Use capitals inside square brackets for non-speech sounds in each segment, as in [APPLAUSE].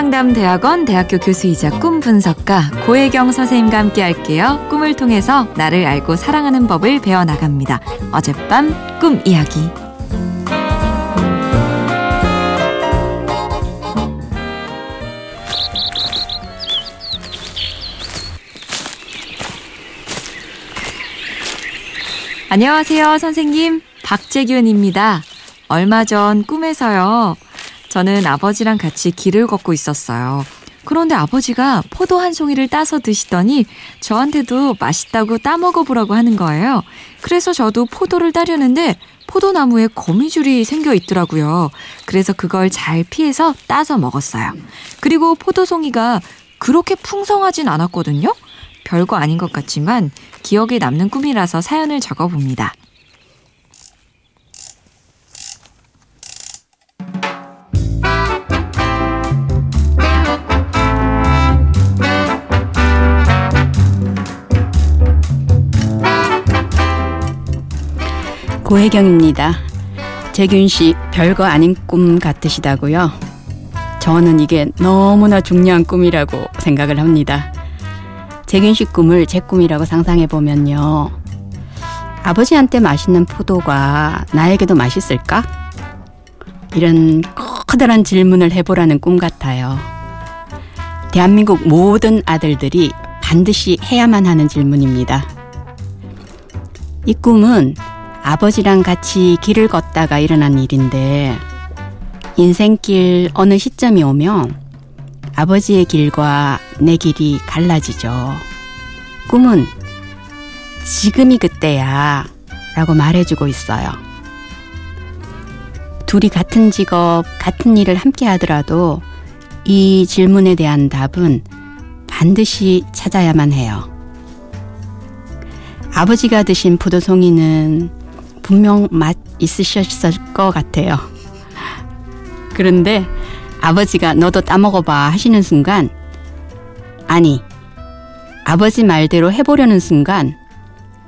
꿈상담대학원 대학교 교수이자 꿈 분석가 고혜경 선생님과 함께 할게요. 꿈을 통해서 나를 알고 사랑하는 법을 배워나갑니다. 어젯밤 꿈 이야기. 안녕하세요, 선생님. 박재균입니다. 얼마 전 꿈에서요. 저는 아버지랑 같이 길을 걷고 있었어요. 그런데 아버지가 포도 한 송이를 따서 드시더니 저한테도 맛있다고 따먹어보라고 하는 거예요. 그래서 저도 포도를 따려는데 포도나무에 거미줄이 생겨 있더라고요. 그래서 그걸 잘 피해서 따서 먹었어요. 그리고 포도송이가 그렇게 풍성하진 않았거든요. 별거 아닌 것 같지만 기억에 남는 꿈이라서 사연을 적어봅니다. 고혜경입니다. 재균 씨 별거 아닌 꿈 같으시다고요? 저는 이게 너무나 중요한 꿈이라고 생각을 합니다. 재균 씨 꿈을 제 꿈이라고 상상해 보면요. 아버지한테 맛있는 포도가 나에게도 맛있을까? 이런 커다란 질문을 해보라는 꿈 같아요. 대한민국 모든 아들들이 반드시 해야만 하는 질문입니다. 이 꿈은 아버지랑 같이 길을 걷다가 일어난 일인데 인생길 어느 시점이 오면 아버지의 길과 내 길이 갈라지죠. 꿈은 지금이 그때야 라고 말해주고 있어요. 둘이 같은 직업, 같은 일을 함께 하더라도 이 질문에 대한 답은 반드시 찾아야만 해요. 아버지가 드신 포도송이는 분명 맛 있으셨을 것 같아요. 그런데 아버지가 너도 따먹어봐 하시는 순간, 아니, 아버지 말대로 해보려는 순간,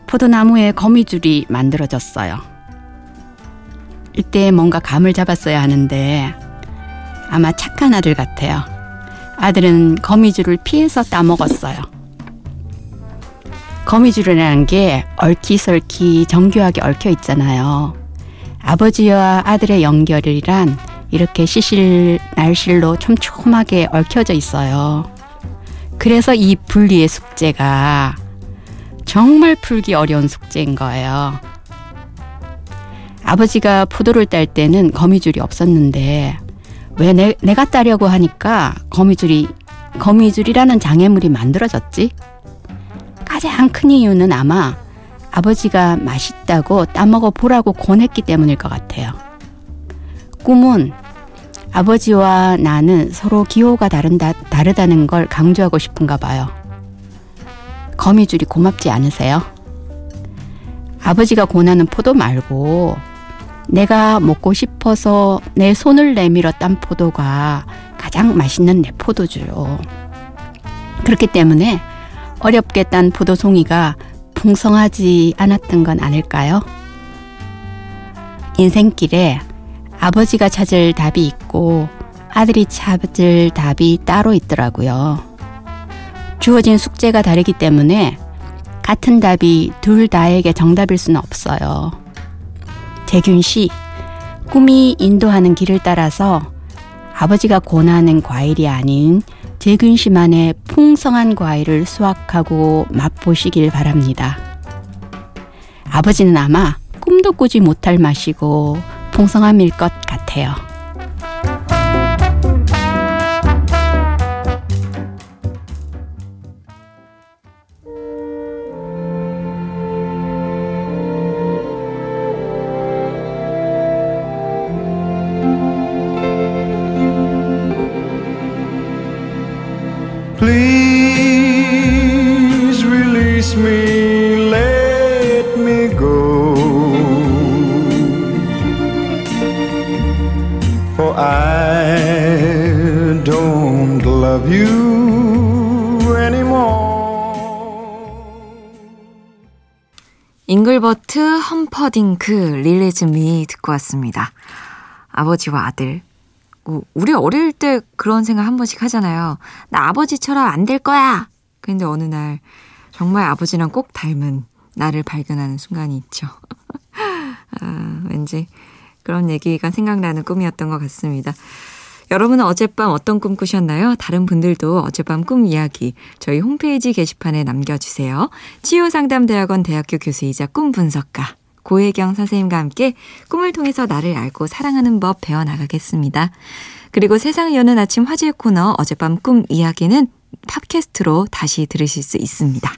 포도나무에 거미줄이 만들어졌어요. 이때 뭔가 감을 잡았어야 하는데, 아마 착한 아들 같아요. 아들은 거미줄을 피해서 따먹었어요. 거미줄이라는 게 얽히설키 정교하게 얽혀 있잖아요. 아버지와 아들의 연결이란 이렇게 시실 날실로 촘촘하게 얽혀져 있어요. 그래서 이 분리의 숙제가 정말 풀기 어려운 숙제인 거예요. 아버지가 포도를 딸 때는 거미줄이 없었는데 왜 내, 내가 따려고 하니까 거미줄이 거미줄이라는 장애물이 만들어졌지? 가장 큰 이유는 아마 아버지가 맛있다고 따먹어 보라고 권했기 때문일 것 같아요. 꿈은 아버지와 나는 서로 기호가 다른다, 다르다는 걸 강조하고 싶은가 봐요. 거미줄이 고맙지 않으세요? 아버지가 권하는 포도 말고 내가 먹고 싶어서 내 손을 내밀어 딴 포도가 가장 맛있는 내 포도주요. 그렇기 때문에 어렵게 딴 포도송이가 풍성하지 않았던 건 아닐까요? 인생길에 아버지가 찾을 답이 있고 아들이 찾을 답이 따로 있더라고요. 주어진 숙제가 다르기 때문에 같은 답이 둘 다에게 정답일 수는 없어요. 재균 씨, 꿈이 인도하는 길을 따라서 아버지가 권하는 과일이 아닌 재균 씨만의 풍성한 과일을 수확하고 맛보시길 바랍니다. 아버지는 아마 꿈도 꾸지 못할 맛이고 풍성함일 것 같아요. Please release me, let me go. For I don't love you anymore. 잉글버트 험퍼딩크 릴리즈미 듣고 왔습니다. 아버지와 아들 뭐 우리 어릴 때 그런 생각 한 번씩 하잖아요. 나 아버지처럼 안 될 거야. 근데 어느 날 정말 아버지랑 꼭 닮은 나를 발견하는 순간이 있죠. [LAUGHS] 아, 왠지 그런 얘기가 생각나는 꿈이었던 것 같습니다. 여러분은 어젯밤 어떤 꿈 꾸셨나요? 다른 분들도 어젯밤 꿈 이야기 저희 홈페이지 게시판에 남겨주세요. 치유상담대학원 대학교 교수이자 꿈 분석가 고혜경 선생님과 함께 꿈을 통해서 나를 알고 사랑하는 법 배워나가겠습니다. 그리고 세상을 여는 아침 화제 코너 어젯밤 꿈 이야기는 팟캐스트로 다시 들으실 수 있습니다.